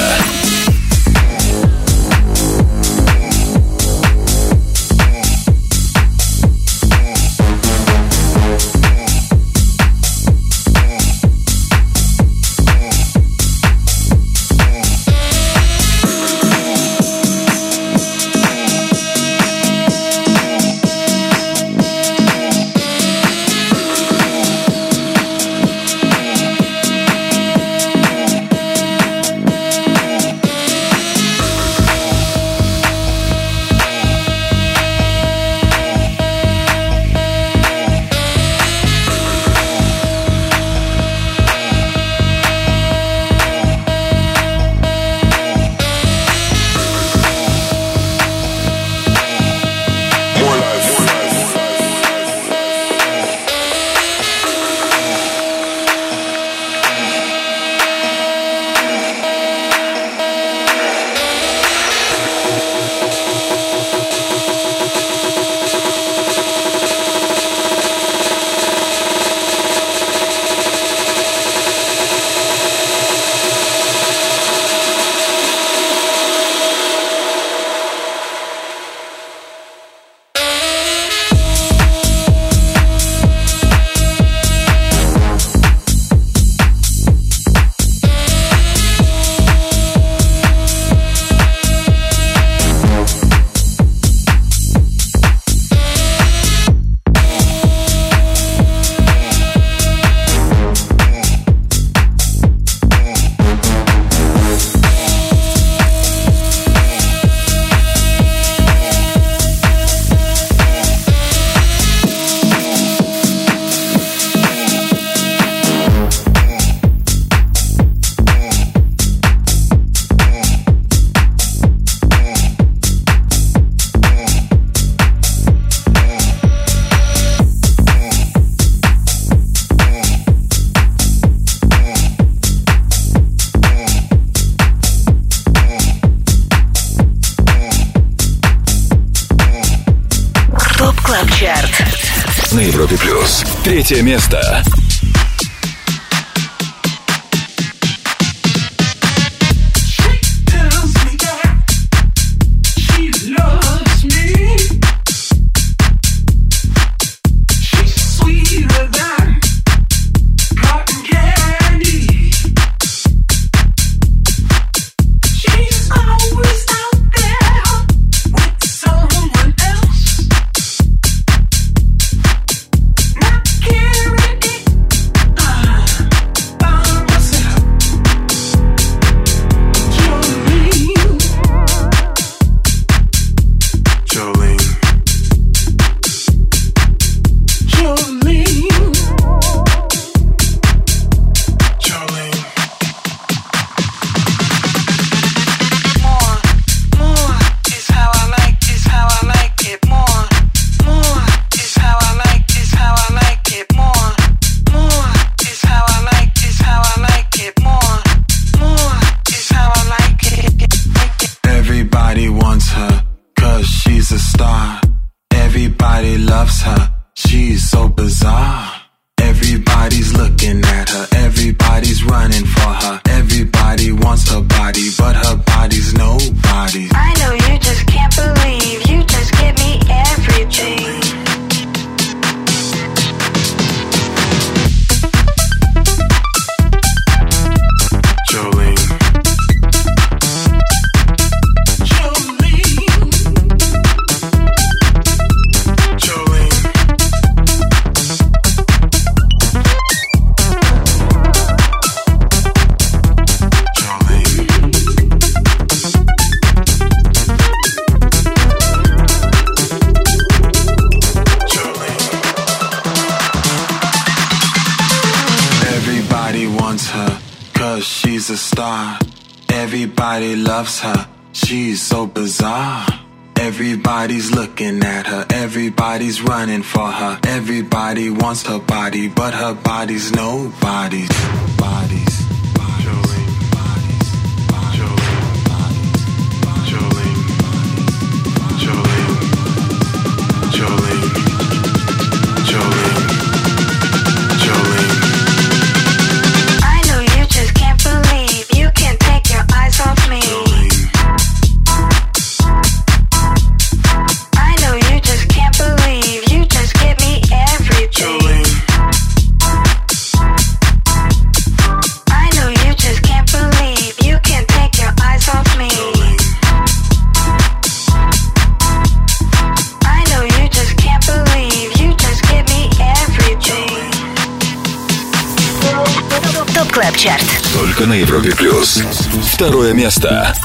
Третье место. star. Everybody loves her. She's so bizarre. Everybody's looking at her, everybody's running for her. Everybody wants her body, but her body's nobody's. Bodies. Jolene. Jolene. Jolene. Jolene. Jolene. Jolene. только на Европе плюс. Второе место.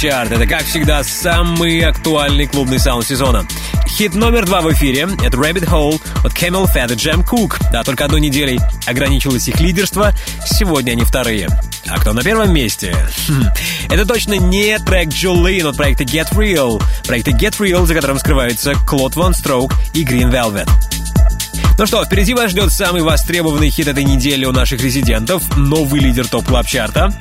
Чарт — это, как всегда, самый актуальный клубный саунд сезона. Хит номер два в эфире — это Rabbit Hole от Camel Fat и Jam Cook. Да, только одной неделей ограничилось их лидерство, сегодня они вторые. А кто на первом месте? Хм, Это точно не трек Jolene от проекта Get Real. Проекта Get Real, за которым скрываются Клод Ван Строк и Green Velvet. Ну что, впереди вас ждет самый востребованный хит этой недели у наших резидентов, новый лидер топ клаб чарта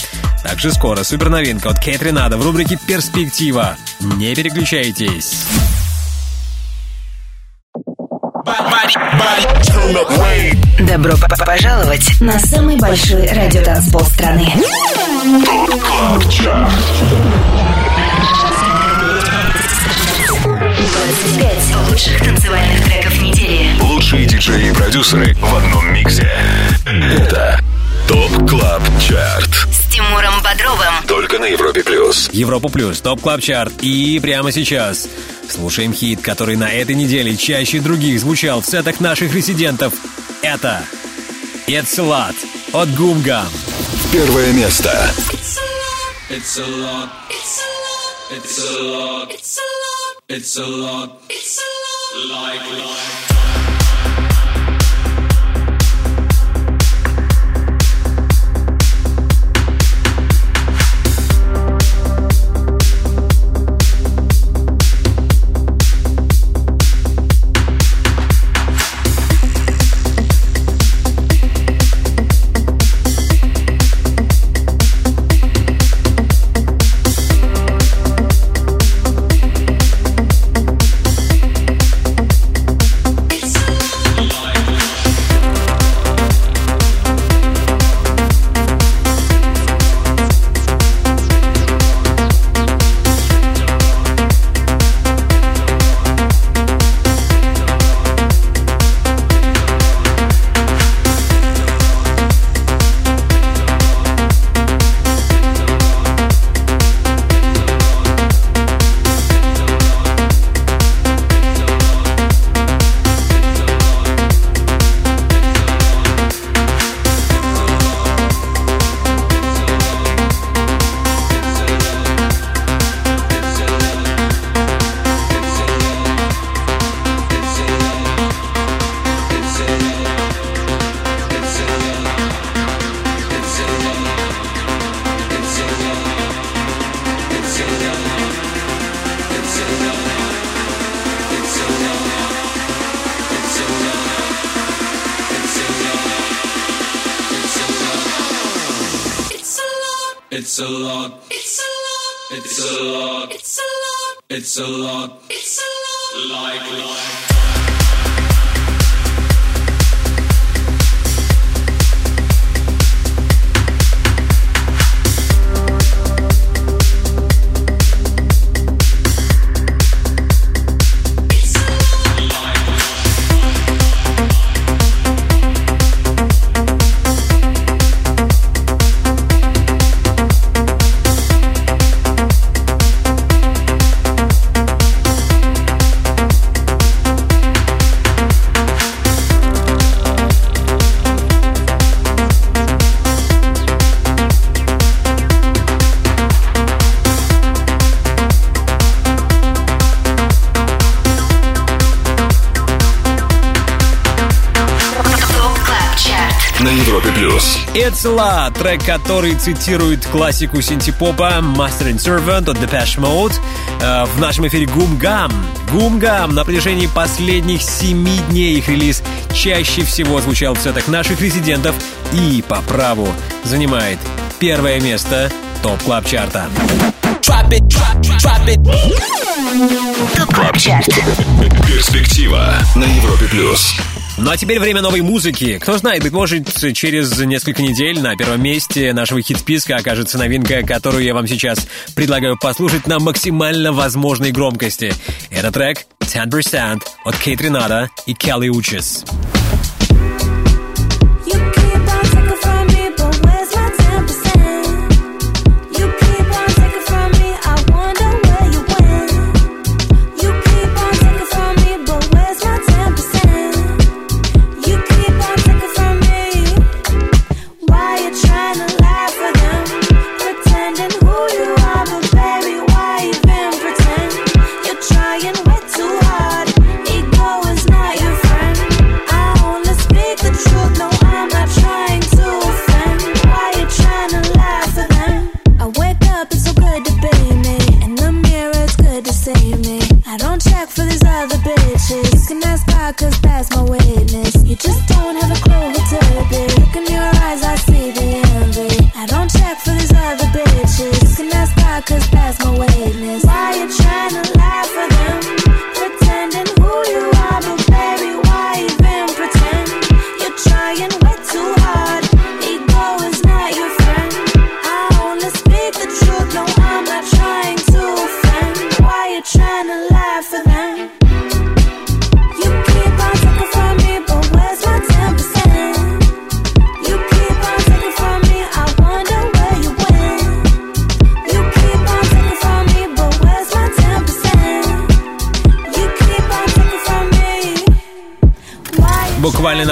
Также скоро супер новинка от Кейт Ренада в рубрике «Перспектива». Не переключайтесь. Добро п- п- пожаловать на самый большой радиотанцпол страны. 25 лучших танцевальных треков недели. Лучшие диджеи и продюсеры в одном миксе. Это ТОП Клаб Чарт. Тимуром Бодровым. Только на Европе плюс. Европа Плюс, Топ Клаб Чарт. И прямо сейчас слушаем хит, который на этой неделе чаще других звучал в сетах наших резидентов. Это It's a Lot от Гумгам. Первое место. It's a lot. It's a lot. It's a lot. It's a lot. It's a lot. It's a lot. Like Lot, трек, который цитирует классику синтепопа Master and Servant от Depeche Mode. Э, в нашем эфире Гумгам. Гумгам на протяжении последних семи дней их релиз чаще всего звучал в сетах наших резидентов и по праву занимает первое место топ клаб чарта Топ Клаб Чарт. Перспектива на Европе плюс. Ну а теперь время новой музыки. Кто знает, быть может, через несколько недель на первом месте нашего хит-списка окажется новинка, которую я вам сейчас предлагаю послушать на максимально возможной громкости. Это трек 10% от Кейт Ренада и Келли. You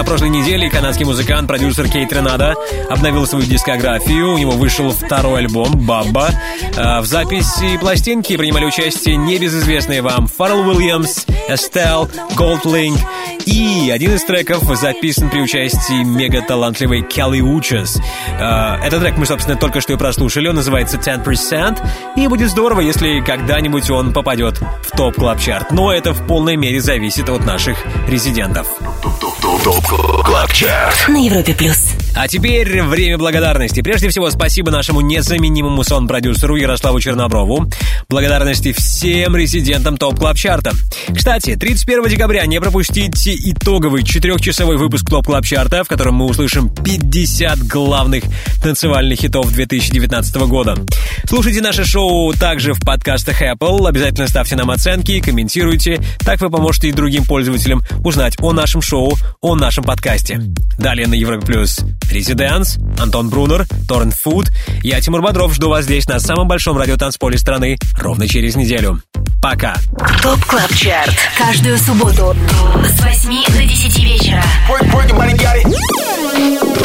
прошлой неделе канадский музыкант, продюсер Kaytranada обновил свою дискографию. У него вышел второй альбом «Bubba». А, В записи пластинки принимали участие небезызвестные вам Фаррелл Уильямс, Estelle, GoldLink и один из треков записан при участии мега-талантливой Kali Uchis. А, Этот трек мы, собственно, только что и прослушали. Он называется 10%. И будет здорово, если когда-нибудь он попадет в топ клаб чарт Но это в полной мере зависит от наших резидентов. TOP CLUB CHART На Европе плюс. А теперь время благодарности. Прежде всего, спасибо нашему незаменимому саунд-продюсеру Ярославу Черноброву. Благодарности всем резидентам TOP Club Чарта. Кстати, 31 декабря не пропустите итоговый четырехчасовой выпуск TOP Club Чарта, в котором мы услышим 50 главных танцевальных хитов 2019 года. Слушайте наше шоу также в подкастах Apple. Обязательно ставьте нам оценки, комментируйте. Так вы поможете и другим пользователям узнать о нашем шоу, о нашем подкасте. Далее на Европе Плюс Резиденс, Антон Брунер, Торрент Фуд. Я, Тимур Бодров, жду вас здесь на самом большом радиотанцполе страны ровно через неделю. Пока. ТОП КЛАБ ЧАРТ. Каждую субботу с 8 до 10 вечера.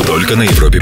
Только на Европе